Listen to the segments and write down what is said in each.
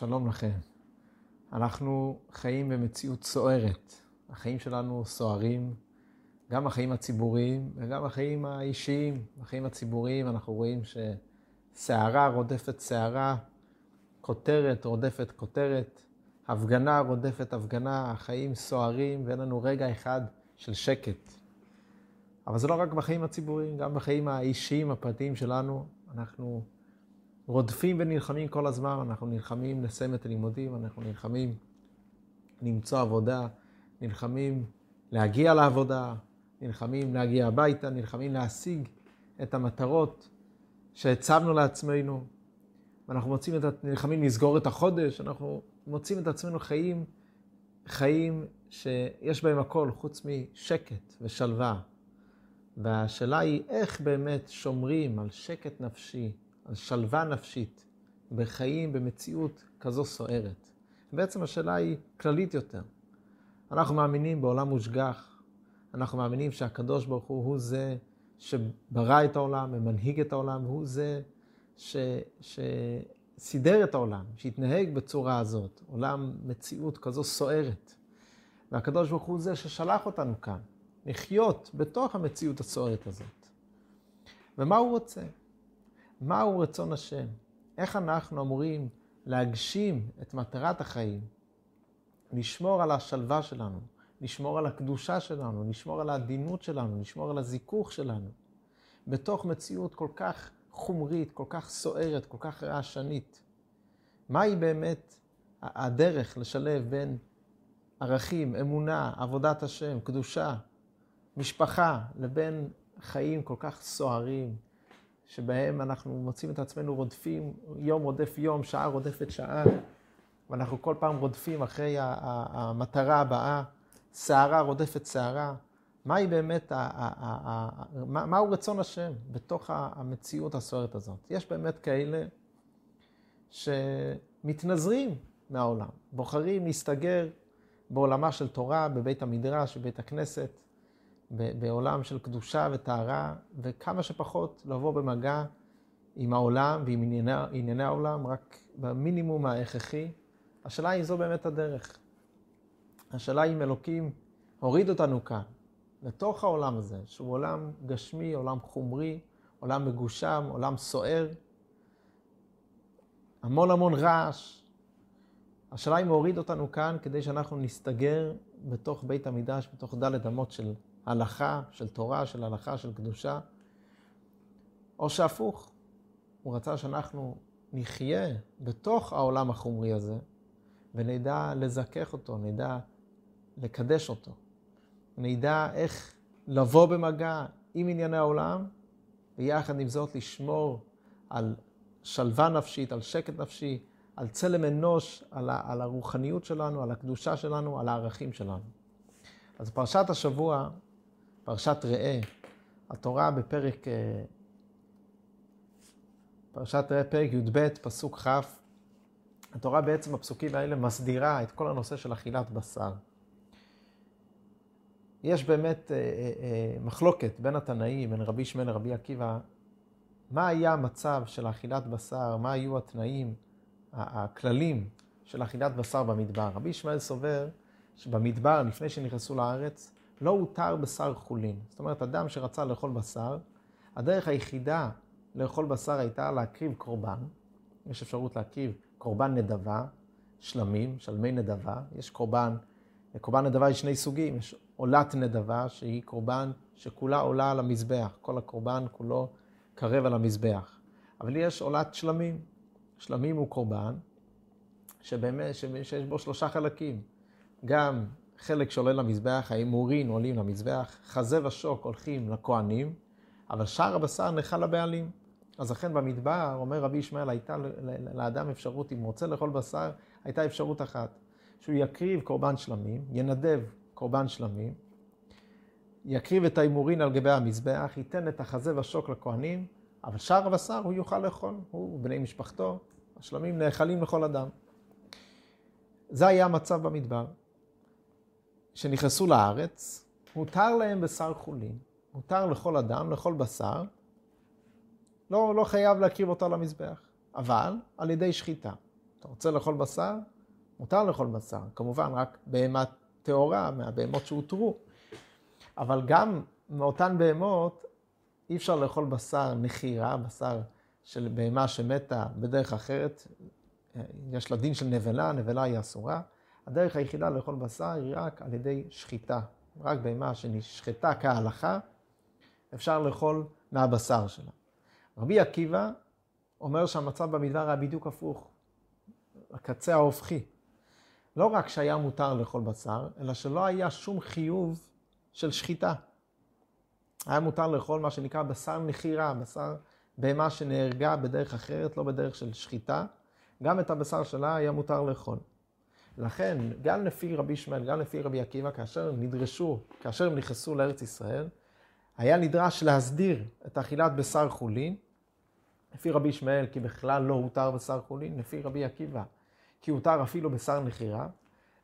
שלום לכם. אנחנו חיים במציאות סוערת. החיים שלנו סוערים, גם החיים הציבוריים וגם החיים האישיים. החיים הציבוריים אנחנו רואים שסערה רודפת סערה, כותרת רודפת כותרת, הפגנה רודפת הפגנה, החיים סוערים ואין לנו רגע אחד של שקט. אבל זה לא רק בחיים הציבוריים, גם בחיים האישיים, הפרטיים שלנו, אנחנו רודפים ונלחמים כל הזמן, אנחנו נלחמים לסיים את הלימודים, אנחנו נלחמים למצוא עבודה, נלחמים להגיע לעבודה, נלחמים להגיע הביתה, נלחמים להשיג את המטרות שהצבנו לעצמנו, ואנחנו מוצאים את, נלחמים לסגור את החודש, אנחנו מוצאים את עצמנו חיים, חיים שיש בהם הכל חוץ משקט ושלווה. והשאלה היא איך באמת שומרים על שקט נפשי, על שלווה נפשית, בחיים, במציאות כזו סוערת. בעצם השאלה היא כללית יותר. אנחנו מאמינים בעולם מושגח, אנחנו מאמינים שהקדוש ברוך הוא הוא זה שברא את העולם ומנהיג את העולם, והוא זה ש... שסידר את העולם, שהתנהג בצורה הזאת, עולם מציאות כזו סוערת. והקדוש ברוך הוא זה ששלח אותנו כאן, לחיות בתוך המציאות הסוערת הזאת. ומה הוא רוצה? מהו רצון השם? איך אנחנו אמורים להגשים את מטרת החיים, לשמור על השלווה שלנו, לשמור על הקדושה שלנו, לשמור על העדינות שלנו, לשמור על הזיכוך שלנו, בתוך מציאות כל כך חומרית, כל כך סוערת, כל כך רעשנית. מהי באמת הדרך לשלב בין ערכים, אמונה, עבודת השם, קדושה, משפחה, לבין חיים כל כך סוערים, שבהם אנחנו מוצאים את עצמנו רודפים, יום רודף יום, שעה רודפת שעה, ואנחנו כל פעם רודפים אחרי המטרה הבאה, סערה רודפת סערה. מהי באמת, מהו רצון השם בתוך המציאות הסוערת הזאת? יש באמת כאלה שמתנזרים מהעולם, בוחרים להסתגר בעולמה של תורה, בבית המדרש, בבית הכנסת, בעולם של קדושה וטהרה, וכמה שפחות לבוא במגע עם העולם ועם ענייני, ענייני העולם, רק במינימום ההכרחי. השאלה היא זו באמת הדרך. השאלה היא אם אלוקים הוריד אותנו כאן, לתוך העולם הזה, שהוא עולם גשמי, עולם חומרי, עולם מגושם, עולם סוער, המון המון רעש. השאלה אם הוריד אותנו כאן כדי שאנחנו נסתגר בתוך בית המקדש, בתוך דלת אמות של הלכה, של תורה, של הלכה, של קדושה, או שהפוך, הוא רצה שאנחנו נחיה בתוך העולם החומרי הזה, ונדע לזכך אותו, נדע לקדש אותו, נדע איך לבוא במגע עם ענייני העולם, ויחד עם זאת לשמור על שלווה נפשית, על שקט נפשי, על צלם אנוש, על, ה, על הרוחניות שלנו, על הקדושה שלנו, על הערכים שלנו. אז פרשת השבוע פרשת ראה, התורה בפרק, אה, פרשת ראה פרק י"ב, פסוק כ', התורה בעצם בפסוקים האלה מסדירה את כל הנושא של אכילת בשר. יש באמת אה, אה, מחלוקת בין התנאים, בין רבי ישמעאל לרבי עקיבא, מה היה המצב של אכילת בשר, מה היו התנאים, הכללים של אכילת בשר במדבר. רבי ישמעאל סובר שבמדבר, לפני שנכנסו לארץ, לא הותר בשר חולין. זאת אומרת, אדם שרצה לאכול בשר, הדרך היחידה לאכול בשר הייתה להקריב קורבן. יש אפשרות להקריב קורבן נדבה, שלמים, שלמי נדבה. יש קורבן, קורבן נדבה יש שני סוגים. יש עולת נדבה, שהיא קורבן שכולה עולה על המזבח. כל הקורבן כולו קרב על המזבח. אבל יש עולת שלמים. שלמים הוא קורבן שבאמת, שיש בו שלושה חלקים. גם חלק שעולה למזבח, ההימורים עולים למזבח, חזה ושוק הולכים לכהנים, אבל שאר הבשר נאכל לבעלים. אז לכן במדבר, אומר רבי ישמעאל, הייתה לאדם אפשרות, אם הוא רוצה לאכול בשר, הייתה אפשרות אחת, שהוא יקריב קורבן שלמים, ינדב קורבן שלמים, יקריב את ההימורין על גבי המזבח, ייתן את החזה והשוק לכהנים, אבל שאר הבשר הוא יוכל לאכול, הוא ובני משפחתו, השלמים נאכלים לכל אדם. זה היה המצב במדבר. שנכנסו לארץ, מותר להם בשר חולין. מותר לכל אדם לאכול בשר, לא, לא חייב להקריב אותו למזבח, אבל על ידי שחיטה. אתה רוצה לאכול בשר? מותר לאכול בשר. כמובן, רק בהמה טהורה, מהבהמות שהותרו. אבל גם מאותן בהמות, אי אפשר לאכול בשר נחירה, בשר של בהמה שמתה בדרך אחרת. יש לה דין של נבלה, נבלה היא אסורה. הדרך היחידה לאכול בשר היא רק על ידי שחיטה. רק בהמה שנשחטה כהלכה, אפשר לאכול מהבשר שלה. רבי עקיבא אומר שהמצב במדבר היה בדיוק הפוך, הקצה ההופכי. לא רק שהיה מותר לאכול בשר, אלא שלא היה שום חיוב של שחיטה. היה מותר לאכול מה שנקרא בשר נחירה, בשר בהמה שנהרגה בדרך אחרת, לא בדרך של שחיטה. גם את הבשר שלה היה מותר לאכול. לכן, גם לפי רבי ישמעאל, גם לפי רבי עקיבא, כאשר הם נדרשו, כאשר הם נכנסו לארץ ישראל, היה נדרש להסדיר את אכילת בשר חולין, לפי רבי ישמעאל, כי בכלל לא הותר בשר חולין, לפי רבי עקיבא, כי הותר אפילו בשר נחירה,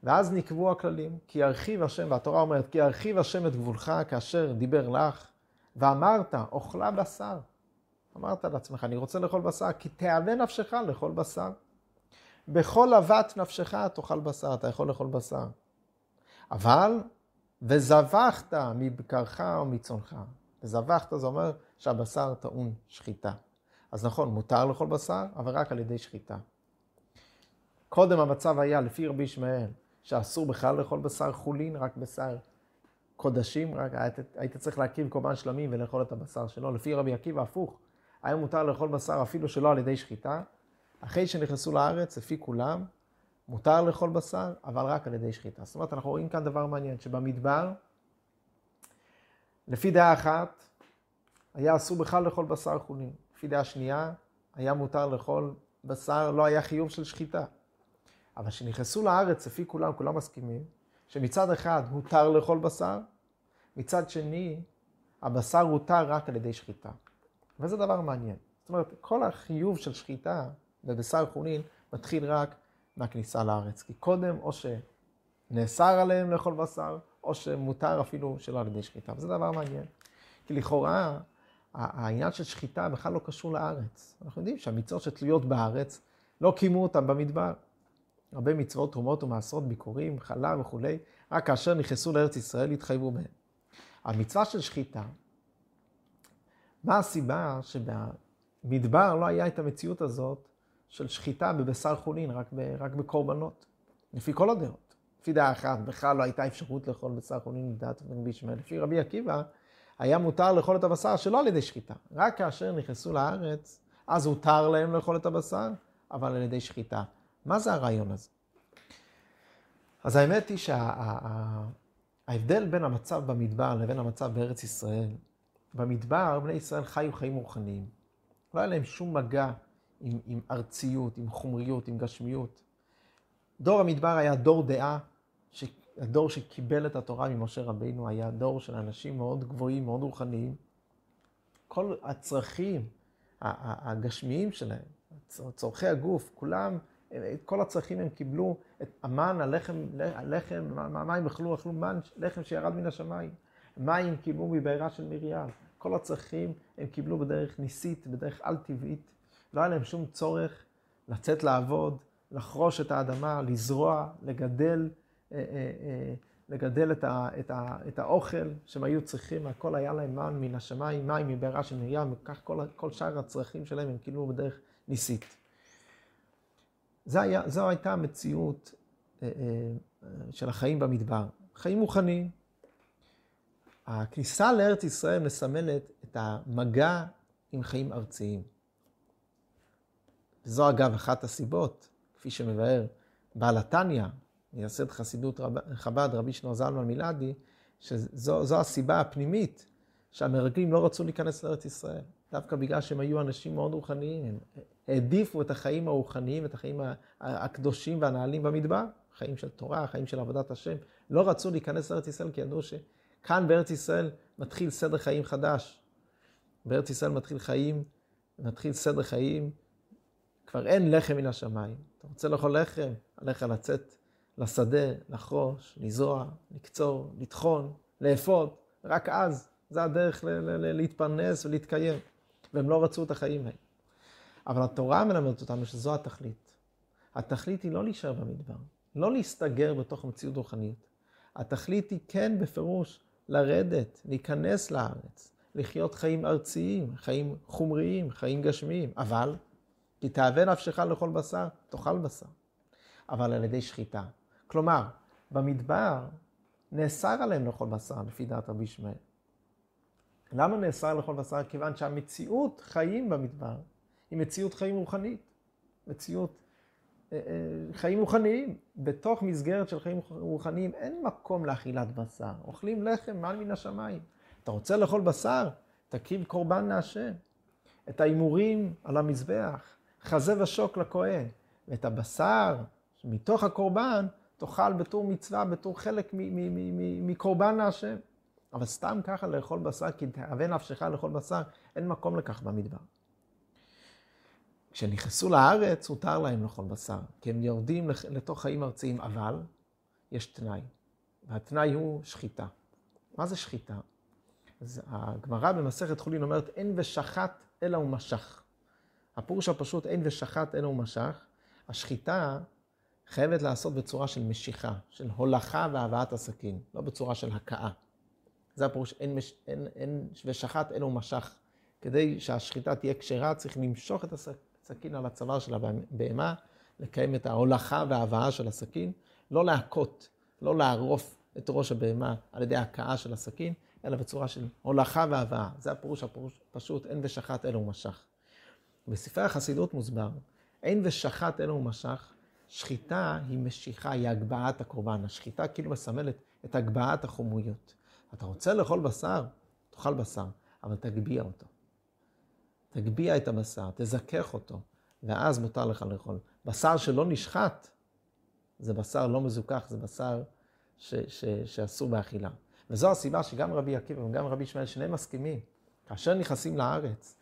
ואז נקבעו הכללים, כי ירחיב השם, והתורה אומרת, כי ירחיב השם את גבולך כאשר דיבר לך, ואמרת, אוכלה בשר. אמרת לעצמך, אני רוצה לאכול בשר, כי תאווה נפשך לאכול בשר. בכל אבת נפשך תאכל בשר, אתה יכול לאכול בשר. אבל, וזבחת מבקרך או מצונך. וזבחת זה אומר שהבשר טעון שחיטה. אז נכון, מותר לאכול בשר, אבל רק על ידי שחיטה. קודם המצב היה, לפי רבי ישמעאל, שאסור בכלל לאכול בשר חולין, רק בשר קודשים, רק היית, היית צריך להקים קורבן שלמים ולאכול את הבשר שלו. לפי רבי עקיבא, הפוך, היה מותר לאכול בשר אפילו שלא על ידי שחיטה. אחרי שנכנסו לארץ, לפי כולם, מותר לאכול בשר, אבל רק על ידי שחיטה. זאת אומרת, אנחנו רואים כאן דבר מעניין, שבמדבר, לפי דעה אחת, היה אסור בכלל לאכול בשר חולין. לפי דעה שנייה, היה מותר לאכול בשר, לא היה חיוב של שחיטה. אבל כשנכנסו לארץ, לפי כולם, כולם מסכימים, שמצד אחד הותר לאכול בשר, מצד שני, הבשר הותר רק על ידי שחיטה. וזה דבר מעניין. זאת אומרת, כל החיוב של שחיטה בבשר חולין מתחיל רק מהכניסה לארץ. כי קודם, או שנאסר עליהם לאכול בשר, או שמותר אפילו שלא על ידי שחיטה. וזה דבר מעניין. כי לכאורה, העניין של שחיטה בכלל לא קשור לארץ. אנחנו יודעים שהמצוות שתלויות בארץ, לא קיימו אותן במדבר. הרבה מצוות, תרומות ומעשרות, ביקורים, חלה וכולי, רק כאשר נכנסו לארץ ישראל התחייבו בהן. המצווה של שחיטה, מה הסיבה שבמדבר לא היה את המציאות הזאת של שחיטה בבשר חולין, רק, ב, רק בקורבנות, לפי כל הדעות. לפי דעה אחת, בכלל לא הייתה אפשרות לאכול בשר חולין לדעת בן בישמעאל. לפי רבי עקיבא, היה מותר לאכול את הבשר שלא על ידי שחיטה. רק כאשר נכנסו לארץ, אז הותר להם לאכול את הבשר, אבל על ידי שחיטה. מה זה הרעיון הזה? אז האמת היא שההבדל שה, בין המצב במדבר לבין המצב בארץ ישראל, במדבר בני ישראל חיו חיים רוחניים. לא היה להם שום מגע עם, עם ארציות, עם חומריות, עם גשמיות. דור המדבר היה דור דעה, ש... הדור שקיבל את התורה ממשה רבינו היה דור של אנשים מאוד גבוהים, מאוד רוחניים. כל הצרכים הגשמיים שלהם, צורכי הגוף, כולם כל הצרכים הם קיבלו, את המן, הלחם, הלחם, הם אכלו? אכלו מן, לחם שירד מן השמיים. מים קיבלו מבעירה של מרים. כל הצרכים הם קיבלו בדרך ניסית, בדרך על-טבעית. לא היה להם שום צורך לצאת לעבוד, לחרוש את האדמה, לזרוע, לגדל, אה, אה, אה, לגדל את, ה, את, ה, את האוכל שהם היו צריכים, הכל היה להם מן מן השמיים, מים מבעירה של מרים, וכך כל, כל שאר הצרכים שלהם הם קיבלו בדרך ניסית. היה, זו הייתה המציאות של החיים במדבר. חיים מוכנים. הכניסה לארץ ישראל מסמלת את המגע עם חיים ארציים. וזו אגב אחת הסיבות, כפי שמבאר בעל התניא, מייסד חסידות רב, חב"ד, רבי שנור זלמן מילדי, שזו הסיבה הפנימית שהמרגלים לא רצו להיכנס לארץ ישראל. דווקא בגלל שהם היו אנשים מאוד רוחניים, הם העדיפו את החיים הרוחניים, את החיים הקדושים והנעלים במדבר, חיים של תורה, חיים של עבודת השם. לא רצו להיכנס לארץ ישראל כי ידעו שכאן בארץ ישראל מתחיל סדר חיים חדש. בארץ ישראל מתחיל חיים, מתחיל סדר חיים, כבר אין לחם מן השמיים. אתה רוצה לאכול לחם? עליך לצאת לשדה, לחרוש, לזרוע, לקצור, לטחון, לאפוד, רק אז. זה הדרך להתפרנס ולהתקיים. והם לא רצו את החיים האלה. אבל התורה מלמדת אותנו שזו התכלית. התכלית היא לא להישאר במדבר, לא להסתגר בתוך מציאות רוחנית. התכלית היא כן בפירוש לרדת, להיכנס לארץ, לחיות חיים ארציים, חיים חומריים, חיים גשמיים, אבל כי תאווה נפשך לאכול בשר, תאכל בשר, אבל על ידי שחיטה. כלומר, במדבר נאסר עליהם לאכול בשר, לפי דעת רבי ישמעאל. למה נאסר לאכול בשר? כיוון שהמציאות חיים במדבר היא מציאות חיים רוחנית. מציאות אה, אה, חיים רוחניים. בתוך מסגרת של חיים רוחניים אין מקום לאכילת בשר. אוכלים לחם מעל מן השמיים. אתה רוצה לאכול בשר? תקריב קורבן להשם. את ההימורים על המזבח, חזה ושוק לכהן. ואת הבשר מתוך הקורבן תאכל בתור מצווה, בתור חלק מקורבן להשם. אבל סתם ככה לאכול בשר, כי תאווה נפשך לאכול בשר, אין מקום לכך במדבר. כשנכנסו לארץ, הותר להם לאכול בשר, כי הם יורדים לתוך חיים ארציים, אבל יש תנאי, והתנאי הוא שחיטה. מה זה שחיטה? אז הגמרא במסכת חולין אומרת, אין ושחט אלא הוא משך. הפירוש הפשוט, אין ושחט אלא הוא משך. השחיטה חייבת לעשות בצורה של משיכה, של הולכה והבאת הסכין, לא בצורה של הכאה. זה הפירוש, אין, אין, אין ושחט אלא הוא משך. כדי שהשחיטה תהיה כשרה, צריך למשוך את הסכין על הצוואר של הבהמה, לקיים את ההולכה וההבאה של הסכין, לא להכות, לא לערוף את ראש הבהמה על ידי הכאה של הסכין, אלא בצורה של הולכה והבאה. זה הפירוש הפירוש פשוט, אין ושחט אלא הוא משך. בספרי החסידות מוסבר, אין ושחט אלא הוא משך, שחיטה היא משיכה, היא הגבהת הקורבן. השחיטה כאילו מסמלת את הגבהת החומריות. אתה רוצה לאכול בשר? תאכל בשר, אבל תגביה אותו. תגביה את הבשר, תזכך אותו, ואז מותר לך לאכול. בשר שלא נשחט, זה בשר לא מזוכח, זה בשר ש, ש, שאסור באכילה. וזו הסיבה שגם רבי עקיבא וגם רבי ישמעאל, שניהם מסכימים. כאשר נכנסים לארץ,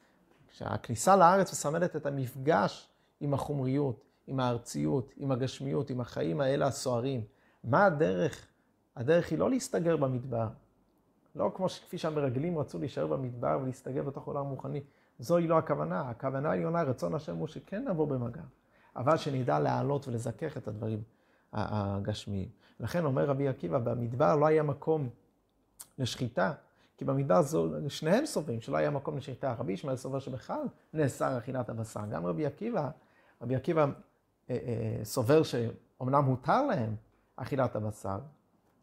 כשהכניסה לארץ מסמלת את המפגש עם החומריות, עם הארציות, עם הגשמיות, עם החיים האלה הסוערים. מה הדרך? הדרך היא לא להסתגר במדבר. לא כמו שכפי שהמרגלים רצו להישאר במדבר ולהסתגר בתוך עולם רוחני. זוהי לא הכוונה. הכוונה העליונה, רצון השם הוא שכן נבוא במגע, אבל שנדע להעלות ולזכך את הדברים הגשמיים. לכן אומר רבי עקיבא, במדבר לא היה מקום לשחיטה, כי במדבר זו, שניהם סוברים שלא היה מקום לשחיטה. רבי ישמעאל סובר שבכלל נאסר אכילת הבשר. גם רבי עקיבא, רבי עקיבא אה, אה, סובר שאומנם הותר להם אכילת הבשר,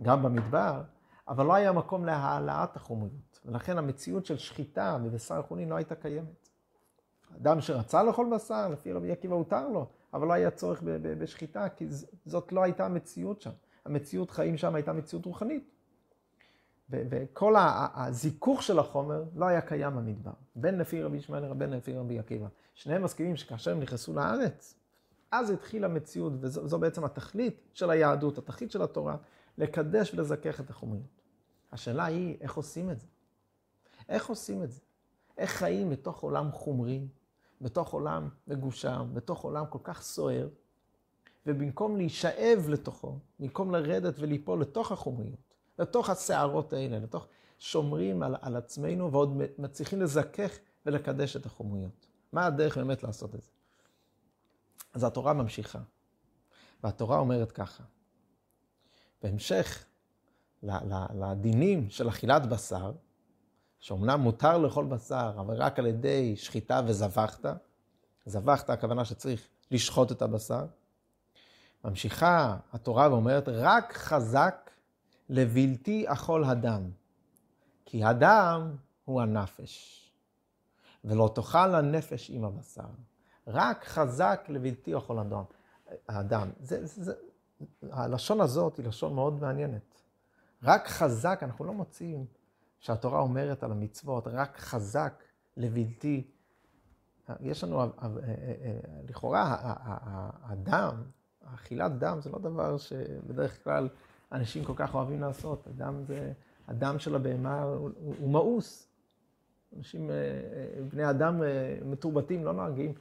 גם במדבר, אבל לא היה מקום להעלאת החומריות. ולכן המציאות של שחיטה בבשר חולין לא הייתה קיימת. אדם שרצה לאכול בשר, לפי רבי עקיבא הותר לו, אבל לא היה צורך בשחיטה, כי זאת לא הייתה המציאות שם. המציאות חיים שם הייתה מציאות רוחנית. וכל הזיכוך של החומר לא היה קיים במדבר. בין לפי רבי ישמעאל ובין לפי רבי עקיבא. שניהם מסכימים שכאשר הם נכנסו לארץ, אז התחילה מציאות, וזו בעצם התכלית של היהדות, התכלית של התורה, לקדש ולזכך את החומריות. השאלה היא, איך עושים את זה? איך עושים את זה? איך חיים בתוך עולם חומרי, בתוך עולם מגושם, בתוך עולם כל כך סוער, ובמקום להישאב לתוכו, במקום לרדת וליפול לתוך החומריות, לתוך הסערות האלה, לתוך שומרים על, על עצמנו ועוד מצליחים לזכך ולקדש את החומריות. מה הדרך באמת לעשות את זה? אז התורה ממשיכה, והתורה אומרת ככה, בהמשך לדינים של אכילת בשר, שאומנם מותר לאכול בשר, אבל רק על ידי שחיטה וזבחת, זבחת הכוונה שצריך לשחוט את הבשר, ממשיכה התורה ואומרת, רק חזק לבלתי אכול הדם, כי הדם הוא הנפש, ולא תאכל הנפש עם הבשר. רק חזק לבלתי אכול הדם. האדם. זה, זה, זה, הלשון הזאת היא לשון מאוד מעניינת. רק חזק, אנחנו לא מוצאים שהתורה אומרת על המצוות, רק חזק לבלתי. יש לנו, אה, אה, אה, לכאורה, הדם, אכילת דם זה לא דבר שבדרך כלל אנשים כל כך אוהבים לעשות. הדם זה, הדם של הבהמה הוא, הוא מאוס. אנשים, בני אדם מתורבתים לא נוהגים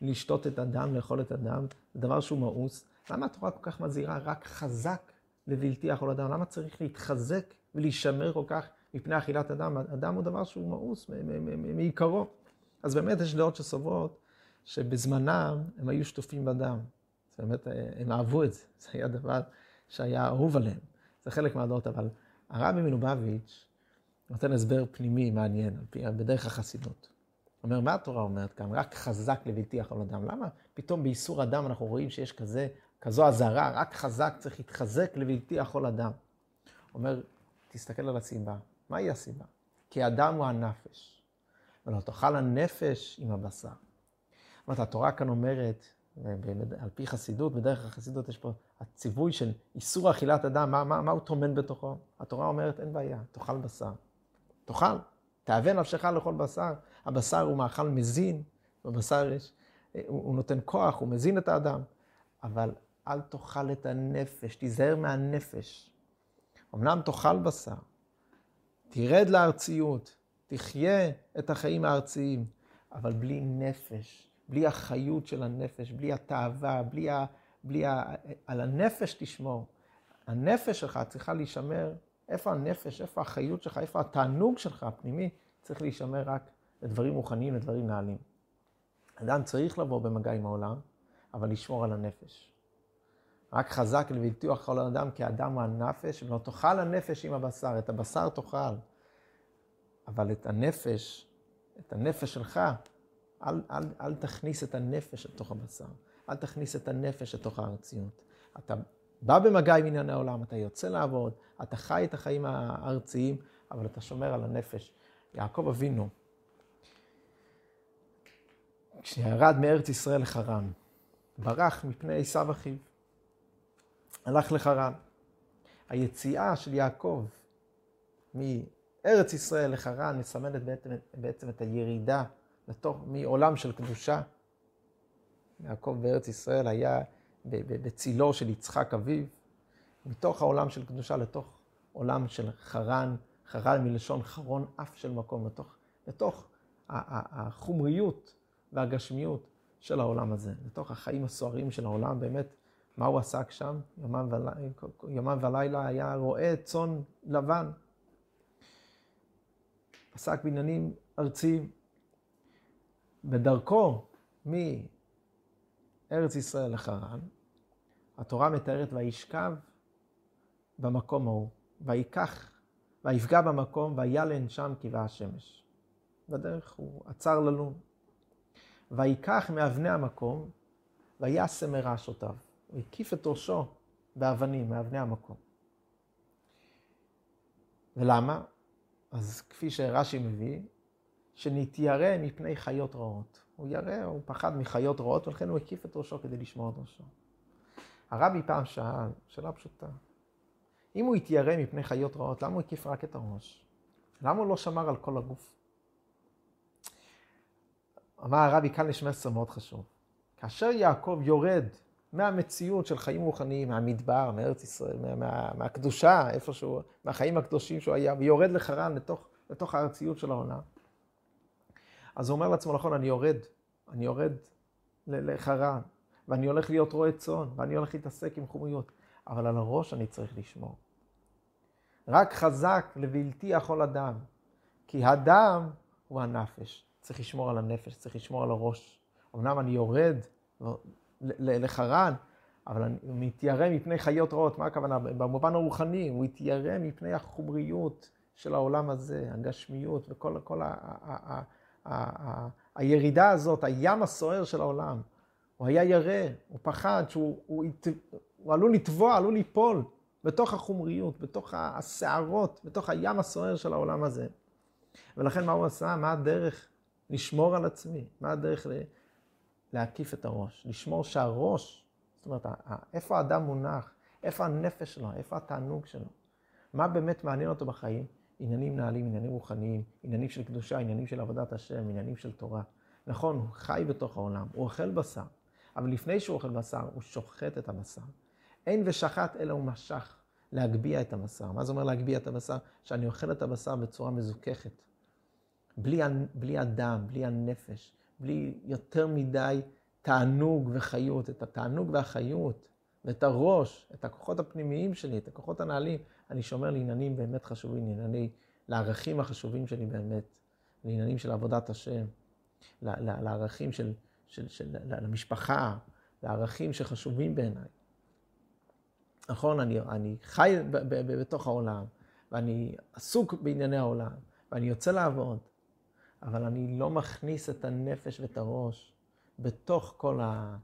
לשתות את הדם, לאכול את הדם, זה דבר שהוא מאוס. למה התורה כל כך מזהירה רק חזק לבלתי אכול אדם? למה צריך להתחזק ולהישמר כל כך מפני אכילת אדם? אדם הוא דבר שהוא מאוס מעיקרו. אז באמת יש דעות שסוברות שבזמנם הם היו שטופים בדם. זה באמת, הם אהבו את זה, זה היה דבר שהיה אהוב עליהם. זה חלק מהדעות, אבל הרבי מלובביץ' נותן הסבר פנימי מעניין, בדרך החסידות. אומר, מה התורה אומרת כאן? רק חזק לבלתי על אדם. למה פתאום באיסור אדם אנחנו רואים שיש כזה, כזו אזהרה, רק חזק צריך להתחזק לבלתי יכול אדם. אומר, תסתכל על הסיבה. מהי הסיבה? כי אדם הוא הנפש, ולא תאכל הנפש עם הבשר. זאת אומרת, התורה כאן אומרת, על פי חסידות, בדרך החסידות יש פה הציווי של איסור אכילת אדם, מה, מה, מה הוא טומן בתוכו? התורה אומרת, אין בעיה, תאכל בשר. תאכל, תאווה נפשך לאכול בשר. הבשר הוא מאכל מזין, בבשר יש, הוא, הוא נותן כוח, הוא מזין את האדם. אבל אל תאכל את הנפש, תיזהר מהנפש. אמנם תאכל בשר, תרד לארציות, תחיה את החיים הארציים, אבל בלי נפש, בלי החיות של הנפש, בלי התאווה, בלי ה... בלי ה... על הנפש תשמור. הנפש שלך צריכה להישמר, איפה הנפש, איפה החיות שלך, איפה התענוג שלך הפנימי, צריך להישמר רק לדברים רוחניים, לדברים נעלים. אדם צריך לבוא במגע עם העולם, אבל לשמור על הנפש. רק חזק לבלתוח כל אדם, כי האדם הוא הנפש, ולא תאכל הנפש עם הבשר, את הבשר תאכל. אבל את הנפש, את הנפש שלך, אל, אל, אל תכניס את הנפש לתוך הבשר. אל תכניס את הנפש לתוך הארציות. אתה בא במגע עם ענייני העולם, אתה יוצא לעבוד, אתה חי את החיים הארציים, אבל אתה שומר על הנפש. יעקב אבינו, כשירד מארץ ישראל לחרן, ברח מפני עשיו אחיו. הלך לחרן. היציאה של יעקב מארץ ישראל לחרן מסמנת בעצם, בעצם את הירידה לתוך, מעולם של קדושה. יעקב בארץ ישראל היה בצילו של יצחק אביו, מתוך העולם של קדושה לתוך עולם של חרן, חרן מלשון חרון אף של מקום, לתוך, לתוך החומריות והגשמיות של העולם הזה, לתוך החיים הסוערים של העולם, באמת, מה הוא עסק שם? יומם ולילה, ולילה היה רועה צאן לבן. עסק בעניינים ארציים. בדרכו מארץ ישראל לחרן, התורה מתארת וישכב במקום ההוא, ויקח, ויפגע במקום, וילן שם כבעה השמש. בדרך הוא עצר ללון. ויקח מאבני המקום, וישם מרעשותיו. הוא הקיף את ראשו באבנים, מאבני המקום. ולמה? אז כפי שרש"י מביא, שנתיירא מפני חיות רעות. הוא ירא, הוא פחד מחיות רעות, ולכן הוא הקיף את ראשו כדי לשמור את ראשו. הרבי פעם שאל, שאלה פשוטה, אם הוא התיירא מפני חיות רעות, למה הוא הקיף רק את הראש? למה הוא לא שמר על כל הגוף? אמר הרבי, כאן יש מסר מאוד חשוב. כאשר יעקב יורד מהמציאות של חיים רוחניים, מהמדבר, מארץ ישראל, מה, מה, מהקדושה, איפשהו, מהחיים הקדושים שהוא היה, ויורד לחרן לתוך, לתוך הארציות של העונה. אז הוא אומר לעצמו, נכון, אני יורד, אני יורד לחרן, ואני הולך להיות רועה צאן, ואני הולך להתעסק עם חומריות, אבל על הראש אני צריך לשמור. רק חזק לבלתי יכול אדם, כי הדם הוא הנפש. צריך לשמור על הנפש, צריך לשמור על הראש. אמנם אני יורד לחרן, אבל אני מתיירא מפני חיות רעות. מה הכוונה? במובן הרוחני, הוא התיירא מפני החומריות של העולם הזה, הגשמיות וכל כל ה, ה, ה, הירידה הזאת, הים הסוער של העולם. הוא היה ירא, הוא פחד שהוא הוא, הוא עלול לטבוע, עלול ליפול בתוך החומריות, בתוך הסערות, בתוך הים הסוער של העולם הזה. ולכן מה הוא עשה? מה הדרך לשמור על עצמי? מה הדרך להקיף את הראש, לשמור שהראש, זאת אומרת, איפה האדם מונח, איפה הנפש שלו, איפה התענוג שלו, מה באמת מעניין אותו בחיים? עניינים נעלים, עניינים רוחניים, עניינים של קדושה, עניינים של עבודת השם, עניינים של תורה. נכון, הוא חי בתוך העולם, הוא אוכל בשר, אבל לפני שהוא אוכל בשר, הוא שוחט את הבשר. אין ושחט אלא הוא משך להגביה את הבשר. מה זה אומר להגביה את הבשר? שאני אוכל את הבשר בצורה מזוככת. בלי, בלי הדם, בלי הנפש, בלי יותר מדי תענוג וחיות, את התענוג והחיות, ואת הראש, את הכוחות הפנימיים שלי, את הכוחות הנעלים, אני שומר לעניינים באמת חשובים, לענייני, לערכים החשובים שלי באמת, לעניינים של עבודת השם, לערכים של, של, של, למשפחה, לערכים שחשובים בעיניי. נכון, אני, אני חי ב, ב, ב, בתוך העולם, ואני עסוק בענייני העולם, ואני יוצא לעבוד, אבל אני לא מכניס את הנפש ואת הראש בתוך כל ה,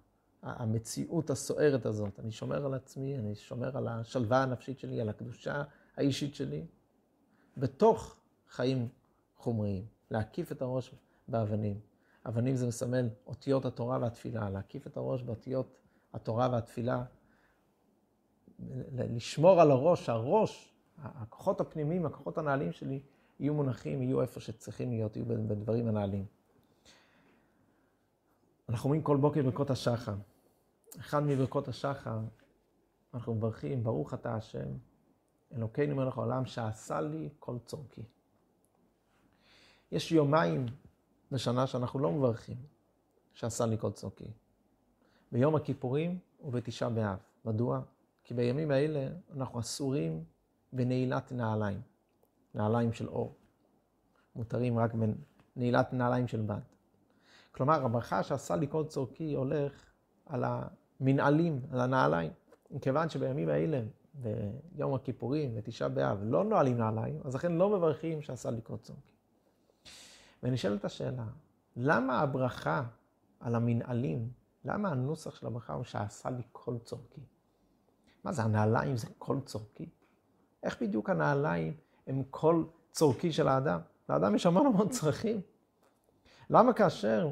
המציאות הסוערת הזאת. אני שומר על עצמי, אני שומר על השלווה הנפשית שלי, על הקדושה האישית שלי, בתוך חיים חומריים. להקיף את הראש באבנים. אבנים זה מסמל אותיות התורה והתפילה, להקיף את הראש באותיות התורה והתפילה, לשמור על הראש, שהראש, הכוחות הפנימיים, הכוחות הנעלים שלי, יהיו מונחים, יהיו איפה שצריכים להיות, יהיו בדברים הנעלים. אנחנו אומרים כל בוקר ברכות השחר. אחד מברכות השחר, אנחנו מברכים, ברוך אתה השם, אלוקינו מלך העולם, שעשה לי כל צורכי. יש יומיים בשנה שאנחנו לא מברכים, שעשה לי כל צורכי. ביום הכיפורים ובתשעה באב. מדוע? כי בימים האלה אנחנו אסורים בנעילת נעליים, נעליים של אור. מותרים רק בנעילת נעליים של בד. כלומר, הברכה שעשה לי כל צורכי הולך על המנעלים, על הנעליים. מכיוון שבימים האלה, ביום הכיפורים ותשעה באב, לא נועלים נעליים, אז לכן לא מברכים שעשה לי כל צורכי. ונשאלת השאלה, למה הברכה על המנעלים, למה הנוסח של הברכה הוא שעשה לי כל צורכי? מה זה, הנעליים זה כל צורכי? איך בדיוק הנעליים הם כל צורכי של האדם? לאדם יש המון המון צרכים. למה כאשר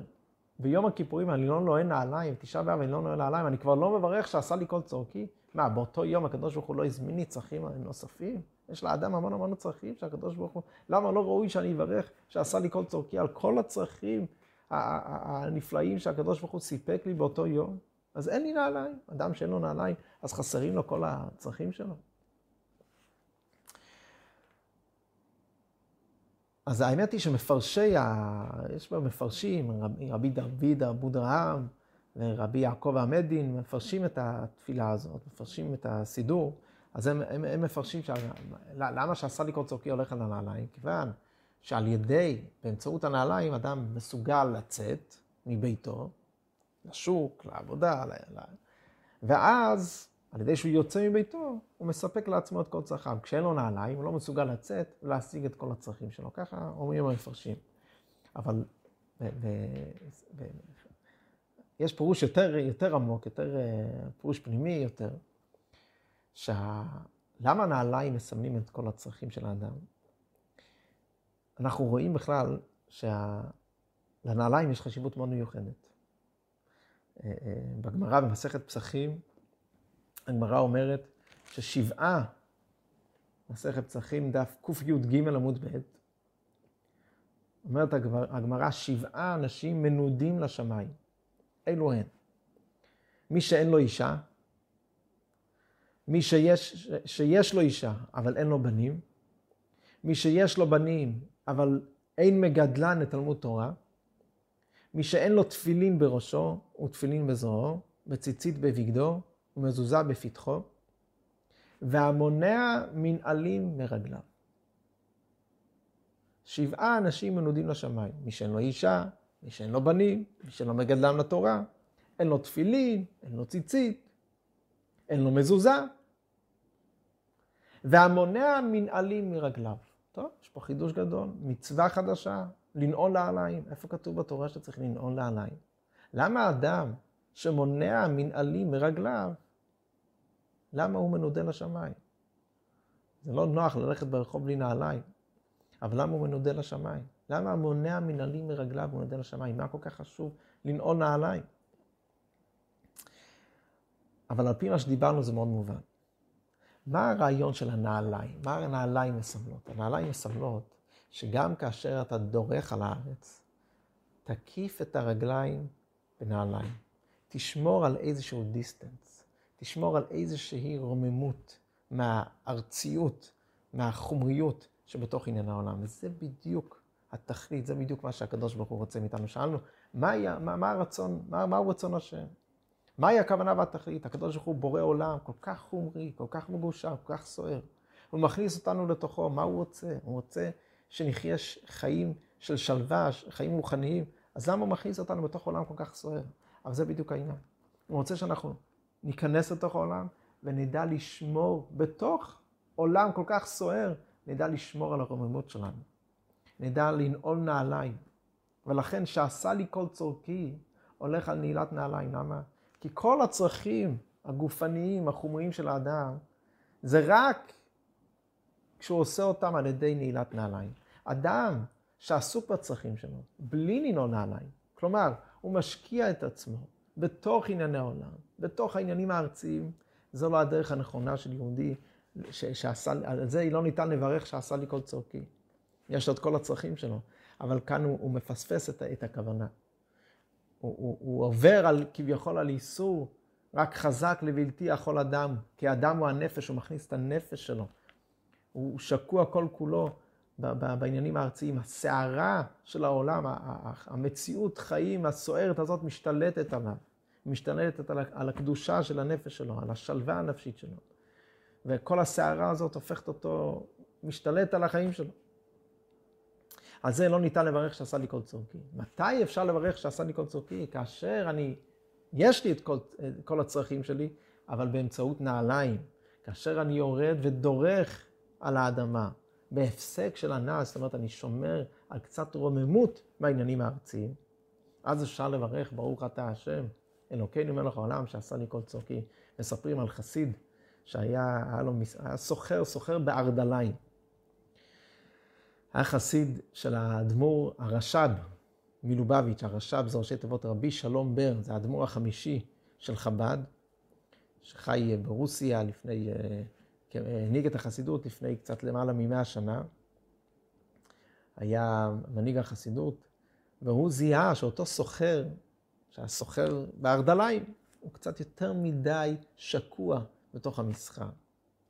ביום הכיפורים אני לא נועל נעליים, תשעה באב אני לא נועל נעליים, אני כבר לא מברך שעשה לי כל צורכי? מה, באותו יום הקדוש ברוך הוא לא הזמין לי צרכים נוספים? יש לאדם המון המון צרכים שהקדוש ברוך הוא, למה לא ראוי שאני אברך שעשה לי כל צורכי על כל הצרכים הנפלאים שהקדוש ברוך הוא סיפק לי באותו יום? אז אין לי נעליים. אדם שאין לו נעליים, אז חסרים לו כל הצרכים שלו. אז האמת היא שמפרשי, ה... יש בה מפרשים, רבי, רבי דוד אבודרהם ורבי יעקב עמדין, מפרשים את התפילה הזאת, מפרשים את הסידור. אז הם, הם, הם מפרשים, ש... למה כל צורכי הולך על הנעליים? כיוון שעל ידי, באמצעות הנעליים, אדם מסוגל לצאת מביתו, לשוק, לעבודה, ל... ואז על ידי שהוא יוצא מביתו, הוא מספק לעצמו את כל צרכיו. כשאין לו נעליים, הוא לא מסוגל לצאת ולהשיג את כל הצרכים שלו. ככה אומרים המפרשים. אבל יש פירוש יותר, יותר עמוק, יותר פירוש פנימי יותר, שה... למה נעליים מסמנים את כל הצרכים של האדם? אנחנו רואים בכלל שלנעליים שה... יש חשיבות מאוד מיוחדת. בגמרא במסכת פסחים, הגמרא אומרת ששבעה, מסכת פסחים, דף קי"ג עמוד ב', אומרת הגמרא, שבעה אנשים מנודים לשמיים. אלו הן. מי שאין לו אישה, מי שיש, שיש לו אישה, אבל אין לו בנים, מי שיש לו בנים, אבל אין מגדלן לתלמוד תורה, מי שאין לו תפילין בראשו ותפילין בזרועו, וציצית בבגדו, ומזוזה בפתחו, והמונע מנעלים מרגליו. שבעה אנשים מנודים לשמיים, מי שאין לו אישה, מי שאין לו בנים, מי שאין לו מגדלם לתורה, אין לו תפילין, אין לו ציצית, אין לו מזוזה, והמונע מנעלים מרגליו. טוב, יש פה חידוש גדול, מצווה חדשה, לנעול נעליים. איפה כתוב בתורה שצריך לנעול נעליים? למה אדם שמונע מנעלים מרגליו, למה הוא מנודה לשמיים? זה לא נוח ללכת ברחוב בלי נעליים, אבל למה הוא מנודה לשמיים? למה המונע מנעלים מרגליו מנודה לשמיים? מה כל כך חשוב לנעול נעליים? אבל על פי מה שדיברנו זה מאוד מובן. מה הרעיון של הנעליים? מה הנעליים מסמלות? הנעליים מסמלות שגם כאשר אתה דורך על הארץ, תקיף את הרגליים בנעליים. תשמור על איזשהו דיסטנס, תשמור על איזושהי רוממות מהארציות, מהחומריות שבתוך עניין העולם. וזה בדיוק התכלית, זה בדיוק מה שהקדוש ברוך הוא רוצה מאיתנו. שאלנו, מה, היה, מה, מה הרצון, מה, מהו רצון השם? מהי הכוונה והתכלית? הקדוש ברוך הוא בורא עולם כל כך חומרי, כל כך מגושר, כל כך סוער. הוא מכניס אותנו לתוכו, מה הוא רוצה? הוא רוצה שנחיה חיים של שלווה, חיים רוחניים. אז למה הוא מכניס אותנו בתוך עולם כל כך סוער? אבל זה בדיוק העניין. הוא רוצה שאנחנו ניכנס לתוך העולם ונדע לשמור בתוך עולם כל כך סוער, נדע לשמור על הרוממות שלנו. נדע לנעול נעליים. ולכן שעשה לי כל צורכי, הולך על נעילת נעליים. למה? כי כל הצרכים הגופניים, החומריים של האדם, זה רק כשהוא עושה אותם על ידי נעילת נעליים. אדם שעסוק בצרכים שלו, בלי לנעול נעליים, כלומר, הוא משקיע את עצמו בתוך ענייני העולם, בתוך העניינים הארציים, זו לא הדרך הנכונה של יהודי, שעשה, על זה לא ניתן לברך שעשה לי כל צורכי. יש לו את כל הצרכים שלו, אבל כאן הוא, הוא מפספס את, את הכוונה. הוא, הוא, הוא עובר על, כביכול על איסור, רק חזק לבלתי יכול אדם, כי אדם הוא הנפש, הוא מכניס את הנפש שלו. הוא שקוע כל כולו בעניינים הארציים. הסערה של העולם, המציאות חיים הסוערת הזאת משתלטת עליו. משתלטת על הקדושה של הנפש שלו, על השלווה הנפשית שלו. וכל הסערה הזאת הופכת אותו, משתלט על החיים שלו. על זה לא ניתן לברך שעשה לי כל צורכי. מתי אפשר לברך שעשה לי כל צורכי? כאשר אני, יש לי את כל, את כל הצרכים שלי, אבל באמצעות נעליים. כאשר אני יורד ודורך על האדמה, בהפסק של הנעל, זאת אומרת, אני שומר על קצת רוממות מהעניינים הארציים, אז אפשר לברך, ברוך אתה השם, אלוקינו מלך העולם שעשה לי כל צורכי. מספרים על חסיד שהיה סוחר, סוחר בארדליים. היה חסיד של האדמו"ר הרש"ב מלובביץ', הרש"ב זה ראשי תיבות רבי שלום בר, זה האדמו"ר החמישי של חב"ד, שחי ברוסיה לפני, אה, הנהיג את החסידות לפני קצת למעלה ממאה שנה. היה מנהיג החסידות, והוא זיהה שאותו סוחר, שהיה סוחר בארדליים, הוא קצת יותר מדי שקוע בתוך המסחר.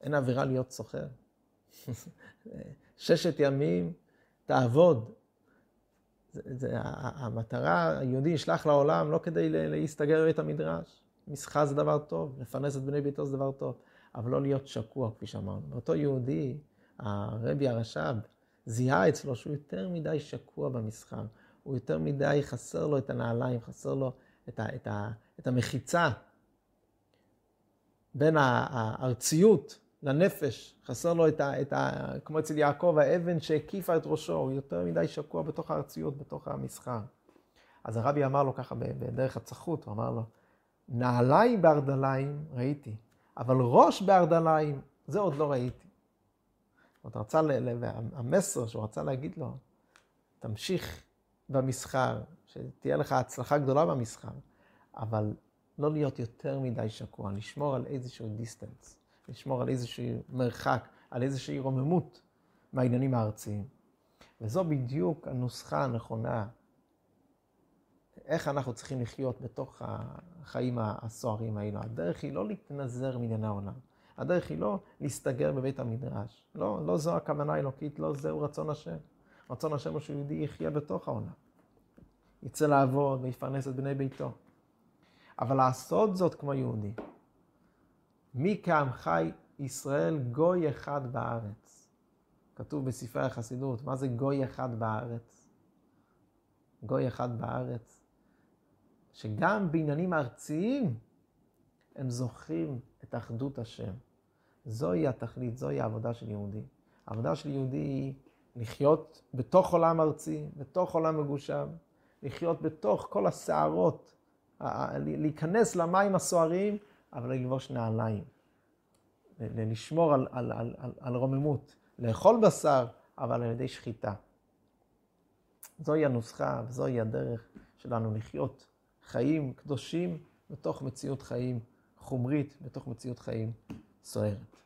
אין עבירה להיות סוחר. ששת ימים תעבוד. זה, זה, המטרה, היהודי ישלח לעולם לא כדי להסתגר בבית המדרש. מסחר זה דבר טוב, לפרנס את בני ביתו זה דבר טוב, אבל לא להיות שקוע, כפי שאמרנו. אותו יהודי, הרבי הרש"ב, זיהה אצלו שהוא יותר מדי שקוע במסחר. הוא יותר מדי, חסר לו את הנעליים, חסר לו את, ה, את, ה, את המחיצה בין הארציות לנפש, חסר לו את ה, את ה... כמו אצל יעקב, האבן שהקיפה את ראשו, הוא יותר מדי שקוע בתוך הארציות, בתוך המסחר. אז הרבי אמר לו ככה בדרך הצחות, הוא אמר לו, נעליים בארדליים ראיתי, אבל ראש בארדליים, זה עוד לא ראיתי. זאת אומרת, המסר שהוא רצה להגיד לו, תמשיך במסחר, שתהיה לך הצלחה גדולה במסחר, אבל לא להיות יותר מדי שקוע, לשמור על איזשהו דיסטנס, לשמור על איזשהו מרחק, על איזושהי רוממות מהעניינים הארציים. וזו בדיוק הנוסחה הנכונה, איך אנחנו צריכים לחיות בתוך החיים הסוערים האלו. הדרך היא לא להתנזר מענייני העולם. הדרך היא לא להסתגר בבית המדרש. לא, לא זו הכוונה האלוקית, לא זהו רצון השם. רצון השם הוא שיהודי יחיה בתוך העולם. יצא לעבוד ויפרנס את בני ביתו. אבל לעשות זאת כמו יהודי. מי כעמך ישראל גוי אחד בארץ. כתוב בספרי החסידות, מה זה גוי אחד בארץ? גוי אחד בארץ, שגם בעניינים ארציים הם זוכרים את אחדות השם. זוהי התכלית, זוהי העבודה של יהודי. העבודה של יהודי היא לחיות בתוך עולם ארצי, בתוך עולם מגושם, לחיות בתוך כל הסערות להיכנס למים הסוערים, אבל ללבוש נעליים. לשמור על, על, על, על, על רוממות. לאכול בשר, אבל על ידי שחיטה. זוהי הנוסחה וזוהי הדרך שלנו לחיות חיים קדושים בתוך מציאות חיים חומרית, בתוך מציאות חיים סוערת.